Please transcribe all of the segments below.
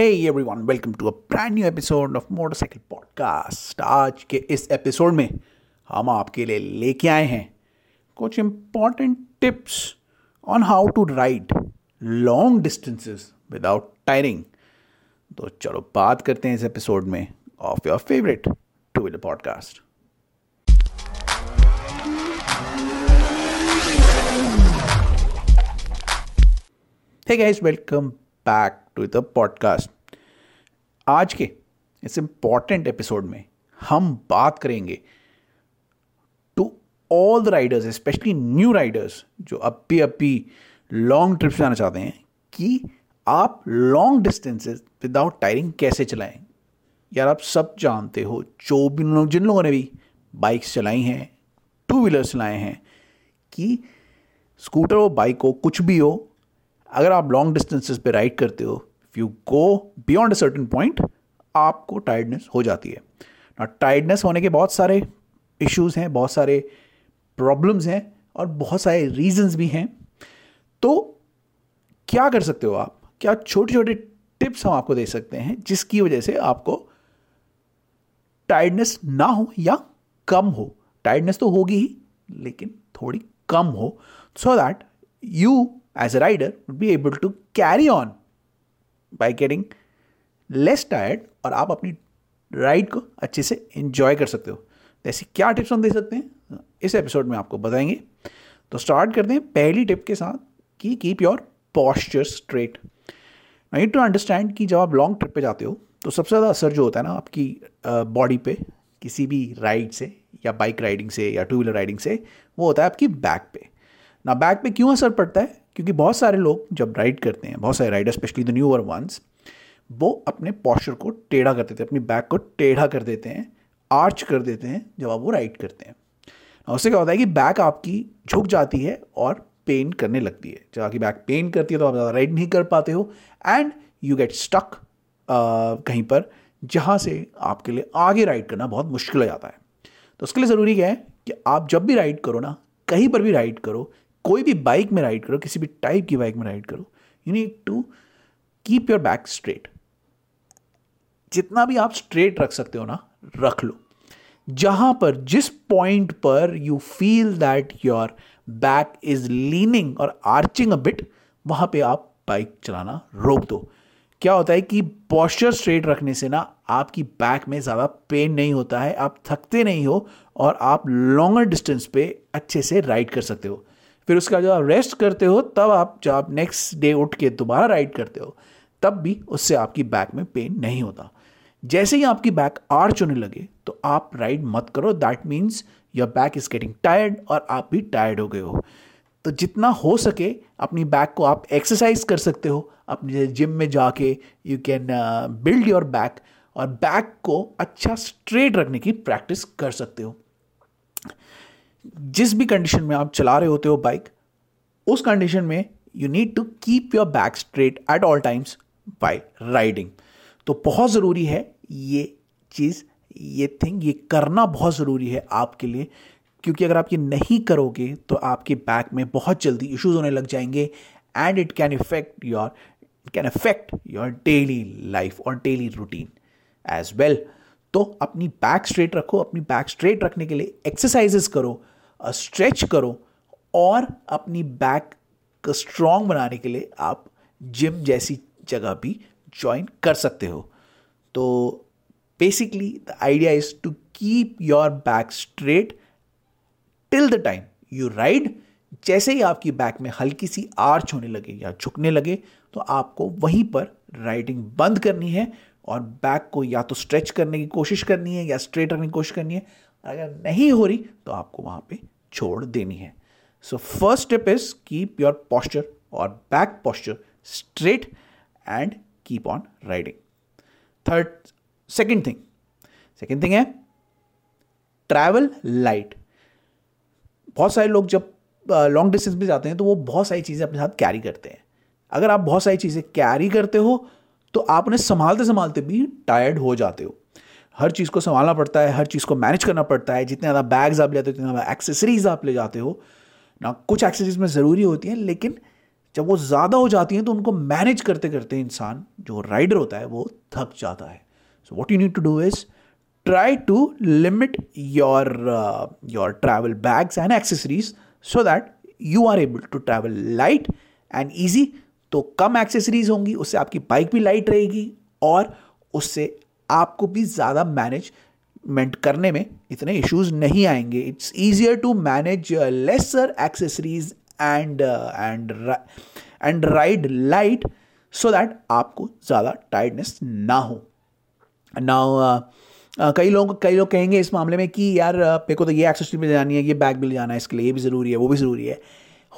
Hey everyone, welcome to a brand new episode of Motorcycle Podcast. आज के इस episode में हम आपके लिए लेके आए हैं कुछ important tips on how to ride long distances without tiring तो चलो बात करते हैं इस एपिसोड में of your favourite two wheeler podcast Hey guys, welcome back to the podcast. आज के इस इंपॉर्टेंट एपिसोड में हम बात करेंगे to all the riders specially new riders जो अभी अभी लॉन्ग ट्रिप्स जाना चाहते हैं, कि आप लॉन्ग डिस्टेंसेस विदाउट टायरिंग कैसे चलाएँ यार, आप सब जानते हो, जो भी लोग, जिन लोगों ने भी बाइक्स चलाई हैं टू व्हीलर्स चलाए हैं, कि स्कूटर हो बाइक हो, कुछ भी हो अगर आप लॉन्ग डिस्टेंसेस पे राइड करते हो if you go beyond a certain point आपको टायर्डनेस हो जाती है। ना टायर्डनेस होने के बहुत सारे इश्यूज़ हैं, बहुत सारे प्रॉब्लम्स हैं और बहुत सारे रीजंस भी हैं। तो क्या कर सकते हो आप? क्या छोटे छोटे टिप्स हम आपको दे सकते हैं जिसकी वजह से आपको टायर्डनेस ना हो या कम हो? टायर्डनेस तो होगी ही, लेकिन थोड़ी कम हो। So that you as a rider would be able to carry on by getting less tired और आप अपनी राइड को अच्छे से इंजॉय कर सकते हो। ऐसी क्या टिप्स हम दे सकते हैं? इस एपिसोड में आपको बताएँगे। तो स्टार्ट करते हैं पहली टिप के साथ कि keep your posture straight need to understand कि जब आप लॉन्ग ट्रिप पे जाते हो तो सबसे ज़्यादा असर जो होता है ना आपकी बॉडी पे, किसी भी राइड से या बाइक राइडिंग से या टू व्हीलर राइडिंग से, वो होता है आपकी बैक पे। ना बैक पे क्यों असर पड़ता है? क्योंकि बहुत सारे लोग जब राइड करते हैं, बहुत सारे rider specially the new over ones वो अपने पॉस्चर को टेढ़ा कर देते हैं, अपनी बैक को टेढ़ा कर देते हैं आर्च कर देते हैं जब आप वो राइड करते हैं। उससे क्या होता है कि बैक आपकी झुक जाती है और पेन करने लगती है। जब आपकी बैक पेन करती है तो आप ज़्यादा राइड नहीं कर पाते हो एंड यू गेट स्टक कहीं पर जहाँ से आपके लिए आगे राइड करना बहुत मुश्किल हो जाता है। तो उसके लिए ज़रूरी क्या है कि आप जब भी राइड करो ना, कहीं पर भी राइड करो कोई भी बाइक में राइड करो, किसी भी टाइप की बाइक में राइड करो you need to keep your back straight जितना भी आप स्ट्रेट रख सकते हो ना, रख लो। जहाँ पर, जिस पॉइंट पर you feel that your back is leaning और आर्चिंग अ बिट वहाँ पे आप बाइक चलाना रोक दो। क्या होता है कि पॉस्चर स्ट्रेट रखने से ना, आपकी बैक में ज़्यादा पेन नहीं होता है, आप थकते नहीं हो और आप लॉन्गर डिस्टेंस पे अच्छे से राइड कर सकते हो। फिर उसका जब आप रेस्ट करते हो, तब आप, जब आप नेक्स्ट डे उठ के दोबारा राइड करते हो, तब भी उससे आपकी बैक में पेन नहीं होता। जैसे ही आपकी बैक आर्च होने लगे तो आप राइड मत करो। That means your back is getting tired और आप भी टायर्ड हो गए हो। तो जितना हो सके, अपनी बैक को आप एक्सरसाइज कर सकते हो। अपने जिम में जाके you can build your back और बैक को अच्छा स्ट्रेट रखने की प्रैक्टिस कर सकते हो। जिस भी कंडीशन में आप चला रहे होते हो बाइक उस कंडीशन में you need to keep your back straight at all times by riding तो बहुत ज़रूरी है ये चीज़, ये थिंग ये करना बहुत ज़रूरी है आपके लिए, क्योंकि अगर आप ये नहीं करोगे तो आपके बैक में बहुत जल्दी इश्यूज़ होने लग जाएँगे and it can effect your can affect your daily life और डेली रूटीन एज वेल तो अपनी बैक स्ट्रेट रखो, अपनी बैक स्ट्रेट रखने के लिए एक्सरसाइजेस करो स्ट्रेच करो और अपनी बैक को स्ट्रॉन्ग बनाने के लिए आप जिम जैसी जगह भी ज्वाइन कर सकते हो। तो basically the idea is to keep your back straight till the time you ride जैसे ही आपकी बैक में हल्की सी आर्च होने लगे या झुकने लगे तो आपको वहीं पर राइडिंग बंद करनी है। और बैक को या तो स्ट्रेच करने की कोशिश करनी है या स्ट्रेट रखने की कोशिश करनी है। अगर नहीं हो रही तो आपको वहाँ पे छोड़ देनी है। So first step is keep your posture और back posture straight and keep on riding third second thing second thing है ट्रैवल लाइट बहुत सारे लोग जब लॉन्ग डिस्टेंस पे जाते हैं तो वो बहुत सारी चीज़ें अपने साथ कैरी करते हैं। अगर आप बहुत सारी चीज़ें कैरी करते हो तो आप उन्हें संभालते संभालते भी टायर्ड हो जाते हो। हर चीज़ को संभालना पड़ता है हर चीज़ को मैनेज करना पड़ता है जितने ज़्यादा बैग्स आप ले जाते हो उतने ज़्यादा एक्सेसरीज आप ले जाते हो। ना कुछ एक्सेसरीज में ज़रूरी होती हैं लेकिन जब वो ज़्यादा हो जाती हैं तो उनको मैनेज करते करते इंसान जो राइडर होता है वो थक जाता है। So what you need to do is to limit your uh, your travel bags and accessories so that you are able to travel light and easy तो कम एक्सेसरीज होंगी, उससे आपकी बाइक भी लाइट रहेगी और उससे आपको भी ज़्यादा मैनेजमेंट करने में इतने इश्यूज़ नहीं आएँगे। It's easier to manage lesser accessories and and and ride light so that आपको ज़्यादा टायर्डनेस ना हो। नाउ कई लोग कई लोग कहेंगे इस मामले में कि यार मेरे को तो ये एक्सेसरी भी जानी है, ये बैग भी ले जाना है, इसके लिए ये भी ज़रूरी है, वो भी ज़रूरी है।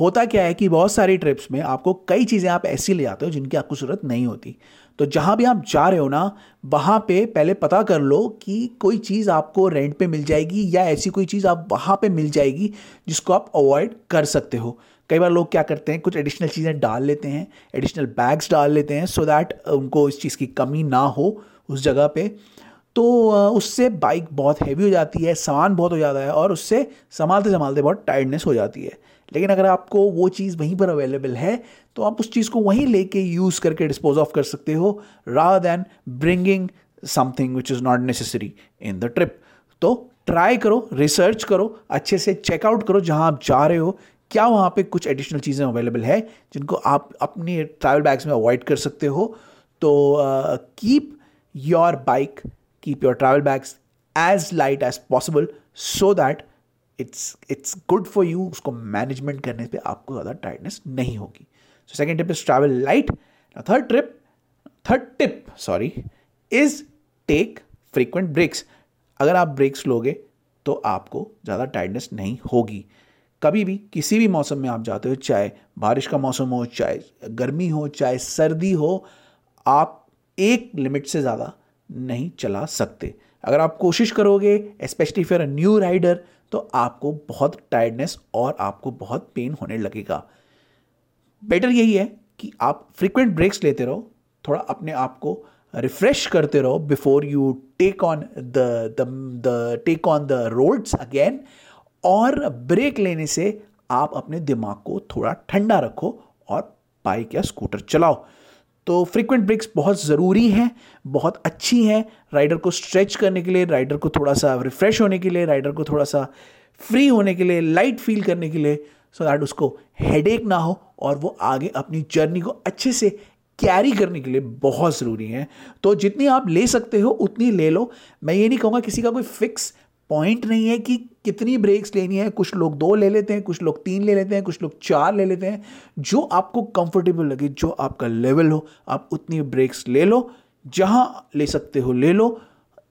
होता क्या है कि बहुत सारी ट्रिप्स में आपको कई चीज़ें आप ऐसी ले जाते हो जिनकी आपको ज़रूरत नहीं होती। तो जहाँ भी आप जा रहे हो ना, वहाँ पे पहले पता कर लो कि कोई चीज़ आपको रेंट पे मिल जाएगी या ऐसी कोई चीज़ आप वहाँ पे मिल जाएगी जिसको आप अवॉइड कर सकते हो। कई बार लोग क्या करते हैं, कुछ एडिशनल चीज़ें डाल लेते हैं एडिशनल बैग्स डाल लेते हैं सो दैट उनको इस चीज़ की कमी ना हो उस जगह पे। तो उससे बाइक बहुत हैवी हो जाती है, सामान बहुत हो जाता है और उससे संभालते संभालते बहुत टायर्डनेस हो जाती है। लेकिन अगर आपको वो चीज़ वहीं पर अवेलेबल है तो आप उस चीज़ को वहीं लेके यूज़ करके डिस्पोज ऑफ़ कर सकते हो rather than bringing something which is not necessary in the trip तो ट्राई करो रिसर्च करो, अच्छे से चेकआउट करो जहाँ आप जा रहे हो, क्या वहाँ पे कुछ एडिशनल चीज़ें अवेलेबल है जिनको आप अपनी ट्रैवल बैग्स में अवॉइड कर सकते हो। तो keep your bike keep your travel bags as light as possible so that it's it's good for you उसको मैनेजमेंट करने पे आपको ज़्यादा टाइटनेस नहीं होगी। So second tip is travel light third trip third tip sorry is take frequent breaks अगर आप breaks लोगे तो आपको ज़्यादा टाइटनेस नहीं होगी। कभी भी, किसी भी मौसम में आप जाते हो, चाहे बारिश का मौसम हो, चाहे गर्मी हो, चाहे सर्दी हो, आप एक लिमिट से ज़्यादा नहीं चला सकते। अगर आप कोशिश करोगे स्पेशली फिर अ न्यू राइडर तो आपको बहुत टायर्डनेस और आपको बहुत पेन होने लगेगा। बेटर यही है कि आप फ्रीक्वेंट ब्रेक्स लेते रहो, थोड़ा अपने आप को रिफ्रेश करते रहो before you take on the the take on the roads again और ब्रेक लेने से आप अपने दिमाग को थोड़ा ठंडा रखो और बाइक या स्कूटर चलाओ। तो फ्रीक्वेंट ब्रेक्स बहुत ज़रूरी हैं, बहुत अच्छी हैं। राइडर को स्ट्रेच करने के लिए राइडर को थोड़ा सा रिफ्रेश होने के लिए राइडर को थोड़ा सा फ्री होने के लिए लाइट फील करने के लिए सो दैट उसको हेडेक ना हो और वो आगे अपनी जर्नी को अच्छे से कैरी करने के लिए बहुत ज़रूरी है। तो जितनी आप ले सकते हो, उतनी ले लो। मैं ये नहीं कहूँगा किसी का कोई फिक्स पॉइंट नहीं है कि कितनी ब्रेक्स लेनी है। कुछ लोग दो ले लेते हैं, कुछ लोग तीन ले लेते हैं, कुछ लोग चार ले लेते हैं। जो आपको कंफर्टेबल लगे, जो आपका लेवल हो, आप उतनी ब्रेक्स ले लो, जहाँ ले सकते हो ले लो,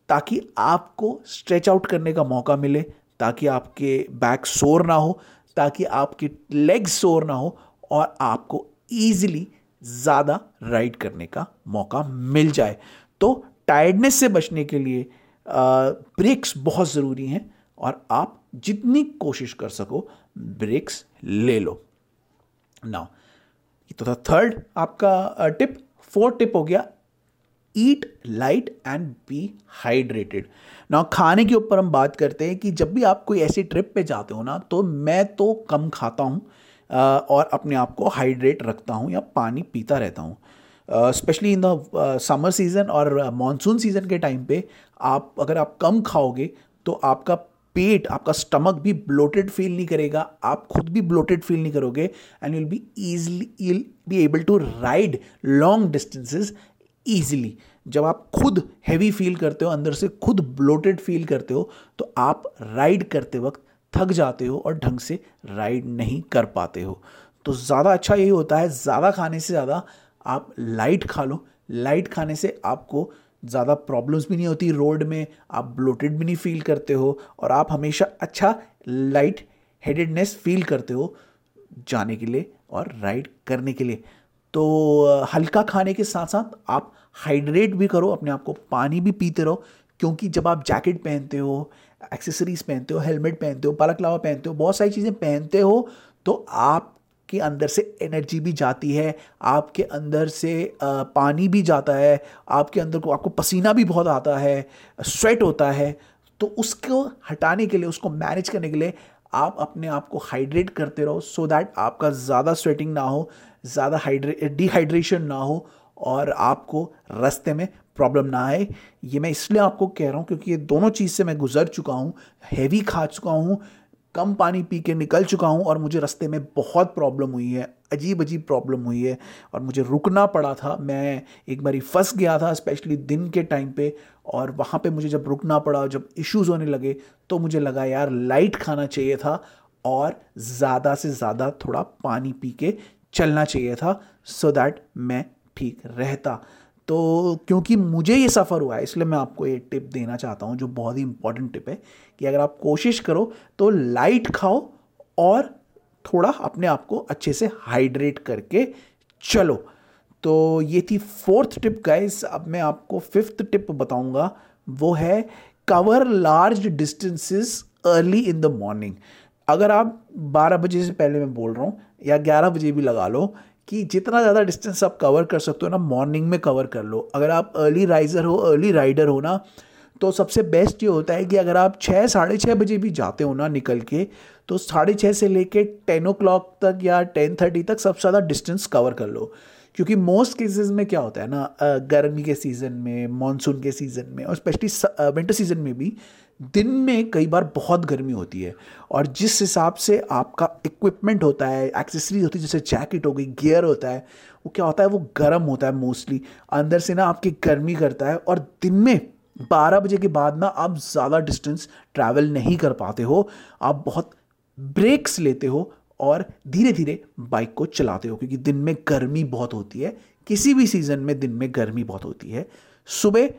ताकि आपको स्ट्रेच आउट करने का मौका मिले, ताकि आपके बैक सोर ना हो, ताकि आपके लेग्स सोर ना हो, और आपको ईजिली ज़्यादा राइड करने का मौका मिल जाए। तो टायर्डनेस से बचने के लिए ब्रेक्स बहुत ज़रूरी हैं और आप जितनी कोशिश कर सको ब्रेक्स ले लो। नाउ ये तो था थर्ड आपका टिप फोर्थ टिप हो गया eat light and be hydrated ना खाने के ऊपर हम बात करते हैं कि जब भी आप कोई ऐसी ट्रिप पे जाते हो ना तो मैं तो कम खाता हूँ और अपने आप को हाइड्रेट रखता हूँ या पानी पीता रहता हूँ। Specially in the summer season और मानसून सीज़न के टाइम पे आप, अगर आप कम खाओगे तो आपका पेट, आपका स्टमक भी ब्लोटेड फील नहीं करेगा। आप खुद भी ब्लोटेड फील नहीं करोगे and will be easily you'll be able to ride long distances easily जब आप खुद हैवी फील करते हो, अंदर से खुद ब्लोटेड फील करते हो तो आप राइड करते वक्त थक जाते हो और ढंग से राइड नहीं कर पाते हो। तो ज़्यादा अच्छा यही होता है, ज़्यादा खाने से ज़्यादा आप लाइट खा लो। लाइट खाने से आपको ज़्यादा प्रॉब्लम्स भी नहीं होती रोड में, आप ब्लोटेड भी नहीं फील करते हो और आप हमेशा अच्छा लाइट हेडेडनेस फील करते हो जाने के लिए और राइड करने के लिए। तो हल्का खाने के साथ साथ आप हाइड्रेट भी करो, अपने आप को पानी भी पीते रहो, क्योंकि जब आप जैकेट पहनते हो एक्सेसरीज पहनते हो हेलमेट पहनते हो बालकलावा पहनते हो, बहुत सारी चीज़ें पहनते हो तो आप आपके अंदर से एनर्जी भी जाती है, आपके अंदर से पानी भी जाता है, आपके अंदर को, आपको पसीना भी बहुत आता है स्वेट होता है तो उसको हटाने के लिए, उसको मैनेज करने के लिए आप अपने आप को हाइड्रेट करते रहो सो so दैट आपका ज़्यादा स्वेटिंग ना हो, ज़्यादा हाइड्रे डिहाइड्रेशन ना हो और आपको रास्ते में प्रॉब्लम ना आए। ये मैं इसलिए आपको कह रहा हूँ क्योंकि ये दोनों चीज़ से मैं गुजर चुका हूँ हैवी खा चुका हूँ कम पानी पी के निकल चुका हूँ और मुझे रास्ते में बहुत प्रॉब्लम हुई है अजीब अजीब प्रॉब्लम हुई है और मुझे रुकना पड़ा था। मैं एक बारी फंस गया था स्पेशली दिन के टाइम पे, और वहाँ पे मुझे जब रुकना पड़ा, जब इश्यूज़ होने लगे तो मुझे लगा, यार लाइट खाना चाहिए था और ज़्यादा से ज़्यादा थोड़ा पानी पी के चलना चाहिए था सो so दैट मैं ठीक रहता। तो क्योंकि मुझे ये सफ़र हुआ है, इसलिए मैं आपको ये टिप देना चाहता हूँ, जो बहुत ही इंपॉर्टेंट टिप है, कि अगर आप कोशिश करो तो लाइट खाओ और थोड़ा अपने आप को अच्छे से हाइड्रेट करके चलो। तो ये थी फोर्थ टिप गाइस अब मैं आपको फिफ्थ टिप बताऊँगा, वो है cover large distances early in the morning अगर आप 12 बजे से पहले मैं बोल रहा हूँ या 11 बजे भी लगा लो कि जितना ज़्यादा डिस्टेंस आप कवर कर सकते हो ना मॉर्निंग में कवर कर लो। अगर आप अर्ली राइजर हो अर्ली राइडर हो ना तो सबसे बेस्ट ये होता है कि अगर आप छः साढ़े छः बजे भी जाते हो ना निकल के तो साढ़े छः से लेके टेन ओ क्लॉक तक या टेन थर्टी तक सबसे ज़्यादा डिस्टेंस कवर कर लो। क्योंकि मोस्ट केसेस में क्या होता है ना गर्मी के सीज़न में मानसून के सीज़न में और स्पेशली विंटर सीज़न में भी दिन में कई बार बहुत गर्मी होती है और जिस हिसाब से आपका इक्विपमेंट होता है एक्सेसरीज होती है, जैसे जैकेट हो गई गियर होता है, वो क्या होता है, वो गर्म होता है मोस्टली अंदर से ना आपकी गर्मी करता है और दिन में बारह बजे के बाद ना आप ज़्यादा डिस्टेंस ट्रैवल नहीं कर पाते हो। आप बहुत ब्रेक्स लेते हो और धीरे धीरे बाइक को चलाते हो, क्योंकि दिन में गर्मी बहुत होती है। किसी भी सीज़न में दिन में गर्मी बहुत होती है। सुबह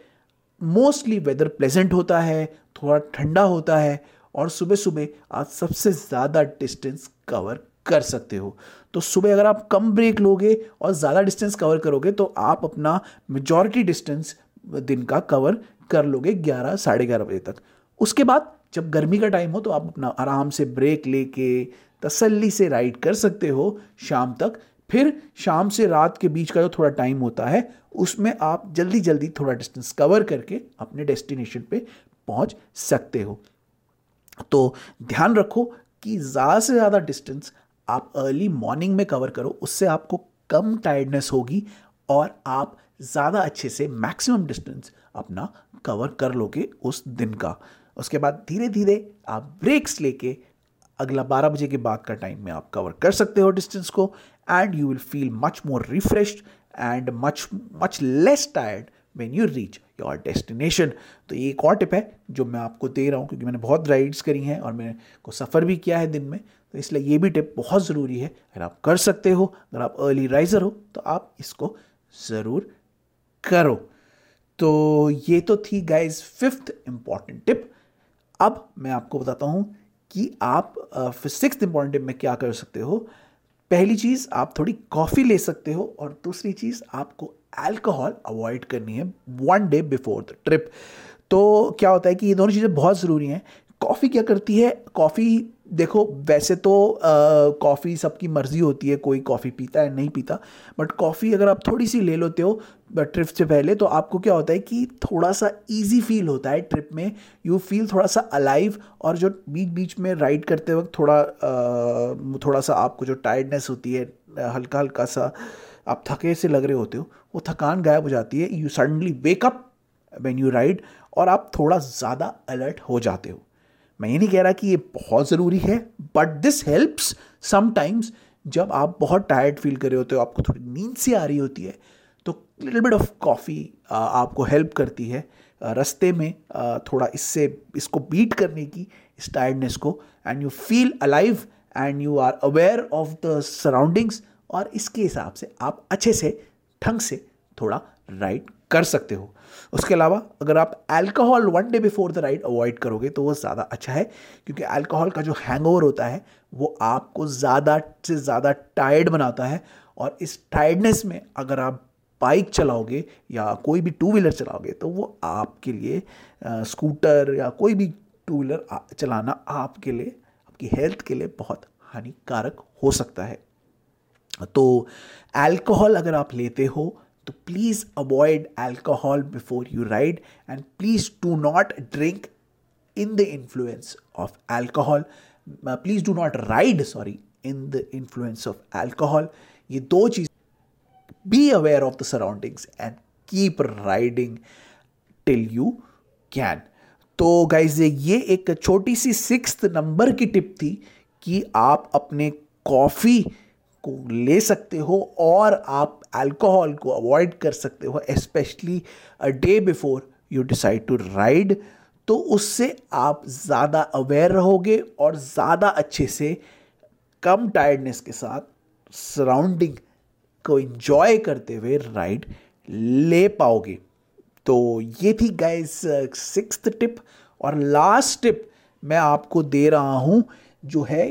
मोस्टली वेदर प्लेजेंट होता है, थोड़ा ठंडा होता है और सुबह सुबह आप सबसे ज़्यादा डिस्टेंस कवर कर सकते हो। तो सुबह अगर आप कम ब्रेक लोगे और ज़्यादा डिस्टेंस कवर करोगे तो आप अपना मेजॉरिटी डिस्टेंस दिन का कवर कर लोगे ग्यारह, साढ़े ग्यारह बजे तक। उसके बाद जब गर्मी का टाइम हो तो आप अपना आराम से ब्रेक लेके तसल्ली से राइड कर सकते हो शाम तक। फिर शाम से रात के बीच का जो थोड़ा टाइम होता है, उसमें आप जल्दी जल्दी थोड़ा डिस्टेंस कवर करके अपने डेस्टिनेशन पे पहुँच सकते हो। तो ध्यान रखो कि ज़्यादा से ज़्यादा डिस्टेंस आप अर्ली मॉर्निंग में कवर करो, उससे आपको कम टायर्डनेस होगी और आप ज़्यादा अच्छे से मैक्सिमम डिस्टेंस अपना कवर कर लोगे उस दिन का। उसके बाद धीरे धीरे आप ब्रेक्स लेके अगला 12 बजे के बाद का टाइम में आप कवर कर सकते हो डिस्टेंस को and you will feel much more refreshed and much much less tired when you reach your destination तो ये एक और टिप है जो मैं आपको दे रहा हूँ क्योंकि मैंने बहुत राइड्स करी हैं और मैंने को सफ़र भी किया है दिन में। तो इसलिए ये भी टिप बहुत ज़रूरी है। अगर आप कर सकते हो, अगर आप अर्ली राइज़र हो तो आप इसको ज़रूर करो। तो ये तो थी गाइज़ फिफ्थ इंपॉर्टेंट टिप अब मैं आपको बताता हूँ कि आप सिक्स इंपॉर्टेंट टिप में क्या कर सकते हो? पहली चीज़, आप थोड़ी कॉफ़ी ले सकते हो और दूसरी चीज़, आपको अल्कोहल अवॉइड करनी है one day before the trip तो क्या होता है कि ये दोनों चीज़ें बहुत ज़रूरी हैं। कॉफ़ी क्या करती है? कॉफ़ी देखो वैसे तो कॉफ़ी सबकी मर्ज़ी होती है कोई कॉफ़ी पीता है नहीं पीता बट कॉफ़ी अगर आप थोड़ी सी ले लेते हो ट्रिप से पहले तो आपको क्या होता है कि थोड़ा सा इजी फील होता है ट्रिप में। यू फील थोड़ा सा अलाइव और जो बीच बीच में राइड करते वक्त थोड़ा आ, थोड़ा सा आपको जो टायर्डनेस होती है हल्का हल्का सा आप थके से लग रहे होते हो वो थकान गायब हो जाती है। You suddenly wake up when you ride और आप थोड़ा ज़्यादा अलर्ट हो जाते हो। मैं ये नहीं कह रहा कि ये बहुत ज़रूरी है बट दिस हेल्प्स समटाइम्स जब आप बहुत टायर्ड फील कर रहे होते हो, आपको थोड़ी नींद सी आ रही होती है तो लिटिल बिट ऑफ़ कॉफ़ी आपको हेल्प करती है रस्ते में थोड़ा इससे, इसको बीट करने की, इस टायर्डनेस को and you feel alive and you are aware of the surroundings और इसके हिसाब से आप अच्छे से, ढंग से थोड़ा राइड कर सकते हो। उसके अलावा अगर आप alcohol one day before the ride avoid करोगे तो वो ज़्यादा अच्छा है क्योंकि अल्कोहल का जो हैंगओवर होता है वो आपको ज़्यादा से ज़्यादा टायर्ड बनाता है और इस टायर्डनेस में अगर आप बाइक चलाओगे या कोई भी टू व्हीलर चलाओगे तो वो आपके लिए आ, स्कूटर या कोई भी टू व्हीलर चलाना आपके लिए आपकी हेल्थ के लिए बहुत हानिकारक हो सकता है। तो अल्कोहल अगर आप लेते हो तो please avoid alcohol before you ride and please do not drink in the influence of alcohol please do not ride sorry in the influence of alcohol ये दो चीज़ be aware of the surroundings and keep riding till you can तो guys ये एक छोटी सी six number की tip थी कि आप अपने कॉफ़ी को ले सकते हो और आप अल्कोहल को अवॉइड कर सकते हो specially a day before you decide to ride तो उससे आप ज़्यादा अवेयर रहोगे और ज़्यादा अच्छे से कम टायर्डनेस के साथ सराउंडिंग को इन्जॉय करते हुए राइड ले पाओगे। तो ये थी गाइस सिक्स टिप और लास्ट टिप मैं आपको दे रहा हूँ, जो है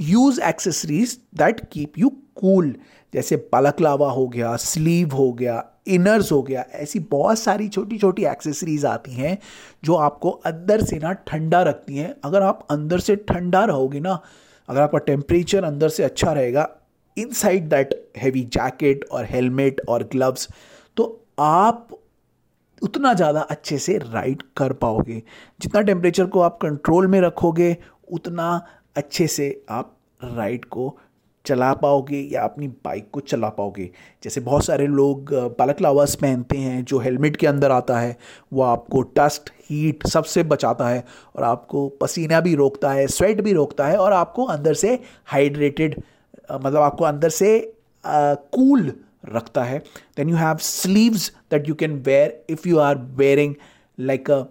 use accessories that keep you cool जैसे पलकलावा हो गया स्लीव हो गया इनर्स हो गया, ऐसी बहुत सारी छोटी छोटी एक्सेसरीज आती हैं जो आपको अंदर से ना ठंडा रखती हैं। अगर आप अंदर से ठंडा रहोगे ना, अगर आपका टेम्परेचर अंदर से अच्छा रहेगा inside that heavy jacket और हेलमेट और ग्लव्स तो आप उतना ज़्यादा अच्छे से राइड कर पाओगे। जितना टेम्परेचर को आप कंट्रोल में रखोगे, उतना अच्छे से आप राइड को चला पाओगे या अपनी बाइक को चला पाओगे? जैसे बहुत सारे लोग बालक लावास पहनते हैं जो हेलमेट के अंदर आता है वो आपको डस्ट हीट सबसे बचाता है और आपको पसीना भी रोकता है स्वेट भी रोकता है और आपको अंदर से हाइड्रेटेड मतलब आपको अंदर से कूल uh, रखता है। Then you have sleeves that you can wear if you are wearing like a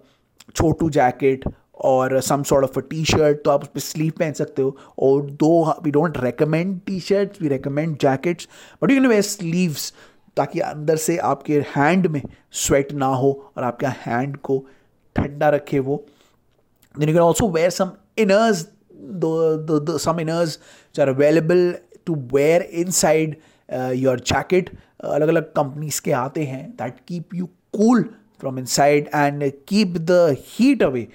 Chhotu jacket और some sort of a T shirt तो आप उस पर स्लीव पहन सकते हो। और दो we don't recommend T shirts we recommend jackets but you can wear sleeves ताकि अंदर से आपके हैंड में स्वेट ना हो और आपके हैंड को ठंडा रखे वो। Then you can also wear some inners some inners are available to wear inside your jacket अलग अलग कंपनीज़ के आते हैं that keep you cool from inside and keep the heat away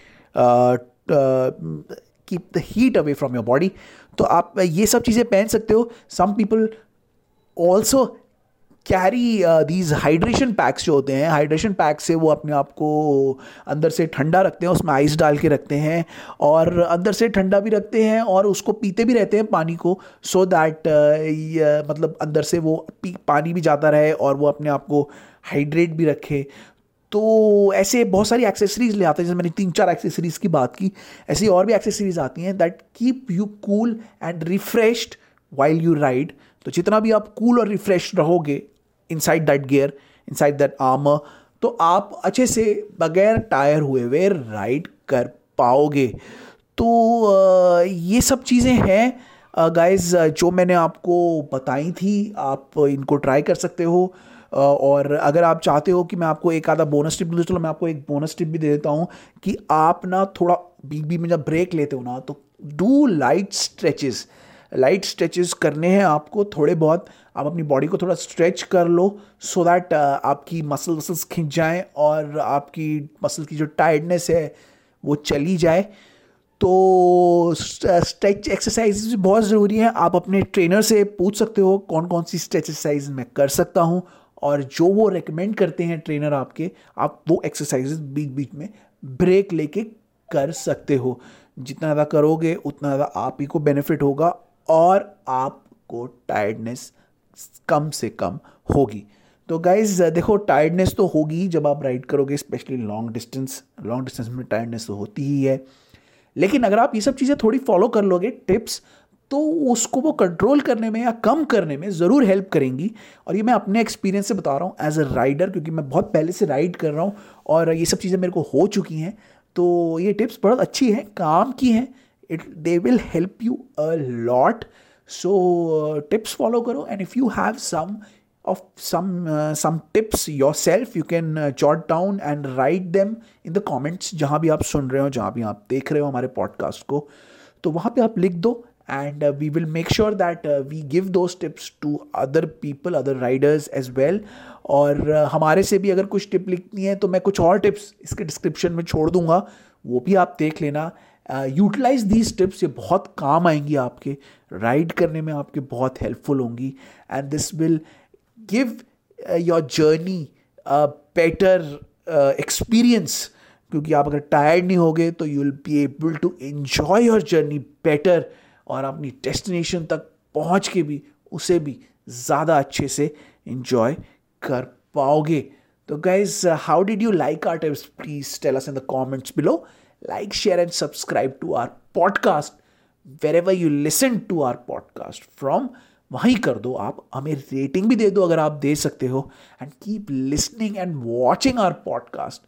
keep the heat away from your body तो आप ये सब चीज़ें पहन सकते हो। Some people also carry these hydration packs जो होते हैं हाइड्रेशन पैक से वो अपने आप को अंदर से ठंडा रखते हैं उसमें आइस डाल के रखते हैं और अंदर से ठंडा भी रखते हैं और उसको पीते भी रहते हैं पानी को सो so दैट uh, मतलब अंदर से वो पानी भी जाता रहे और वो अपने आप को हाइड्रेट भी रखे। तो ऐसे बहुत सारी एक्सेसरीज ले आते हैं, जैसे मैंने तीन चार एक्सेसरीज की बात की, ऐसी और भी एक्सेसरीज आती हैं that keep you cool and refreshed while you ride तो जितना भी आप कूल और रिफ्रेश रहोगे inside that gear inside that armour तो आप अच्छे से बगैर टायर हुए हुए राइड कर पाओगे। तो ये सब चीज़ें हैं गाइस जो मैंने आपको बताई थी, आप इनको ट्राई कर सकते हो। और अगर आप चाहते हो कि मैं आपको एक आधा बोनस टिप दूँ चलो मैं आपको एक बोनस टिप भी दे देता हूँ कि आप ना थोड़ा बीच बीच में जब ब्रेक लेते हो ना तो do light stretches light stretches करने हैं आपको थोड़े बहुत। आप अपनी बॉडी को थोड़ा स्ट्रेच कर लो सो so दैट आपकी मसल वसल्स खिंच जाएँ और आपकी मसल की जो टायर्डनेस है, वो चली जाए। तो स्ट्रेच एक्सरसाइज भी बहुत ज़रूरी है। आप अपने ट्रेनर से पूछ सकते हो कौन कौन सी स्ट्रेच एक्सरसाइज मैं कर सकता हूँ। और जो वो रिकमेंड करते हैं ट्रेनर आपके, आप वो एक्सरसाइज बीच बीच में ब्रेक लेके कर सकते हो। जितना ज़्यादा करोगे, उतना ज़्यादा आप ही को बेनिफिट होगा और आपको टायर्डनेस कम से कम होगी। तो गाइज़ देखो टायर्डनेस तो होगी जब आप राइड करोगे specially long distance long distance में टायर्डनेस तो होती ही है। लेकिन अगर आप ये सब चीज़ें थोड़ी फॉलो कर लोगे टिप्स तो उसको वो कंट्रोल करने में या कम करने में ज़रूर हेल्प करेंगी। और ये मैं अपने एक्सपीरियंस से बता रहा हूँ एज अ राइडर क्योंकि मैं बहुत पहले से राइड कर रहा हूँ और ये सब चीज़ें मेरे को हो चुकी हैं। तो ये टिप्स बहुत अच्छी हैं काम की हैं। It they will help you a lot so tips follow करो and if you have some of some uh, some tips yourself you can uh, jot down and write them in the comments जहाँ भी आप सुन रहे हो जहाँ भी आप देख रहे हो हमारे पॉडकास्ट को। तो वहाँ पे आप लिख दो and uh, we will make sure that uh, we give those tips to other people other riders as well. और uh, हमारे से भी अगर कुछ टिप लिखनी है तो मैं कुछ और टिप्स इसके डिस्क्रिप्शन में छोड़ दूँगा। वो भी आप देख लेना। यूटिलाइज दीज टिप्स ये बहुत काम आएँगी आपके। राइड करने में आपके बहुत हेल्पफुल होंगी। And this will give your journey better experience क्योंकि आप अगर टायर्ड नहीं होगे तो you will be able to enjoy your journey better और अपनी डेस्टिनेशन तक पहुँच के भी, उसे भी ज़्यादा अच्छे से इंजॉय कर पाओगे। तो guys how did you like our tips please tell us in the comments below like share and subscribe to our podcast wherever you listen to our podcast from वहीं कर दो आप। हमें रेटिंग भी दे दो अगर आप दे सकते हो। And keep listening and watching our podcast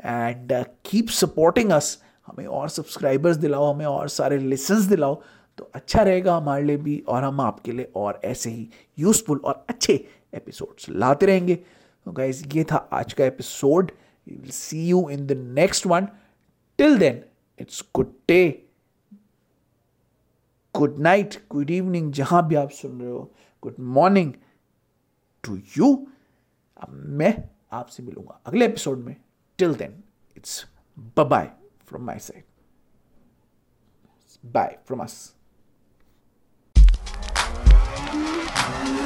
and keep supporting us हमें और सब्सक्राइबर्स दिलाओ, हमें और सारे लिसन्स दिलाओ। तो अच्छा रहेगा हमारे लिए भी और हम आपके लिए और ऐसे ही यूजफुल और अच्छे एपिसोड्स लाते रहेंगे। तो गाइज़ ये था आज का episode see you in the next one till then it's good day good night good evening जहाँ भी आप सुन रहे हो। गुड मॉर्निंग टू यू अब मैं आपसे मिलूँगा अगले एपिसोड में। Till then it's bye from my side bye from us Thank you.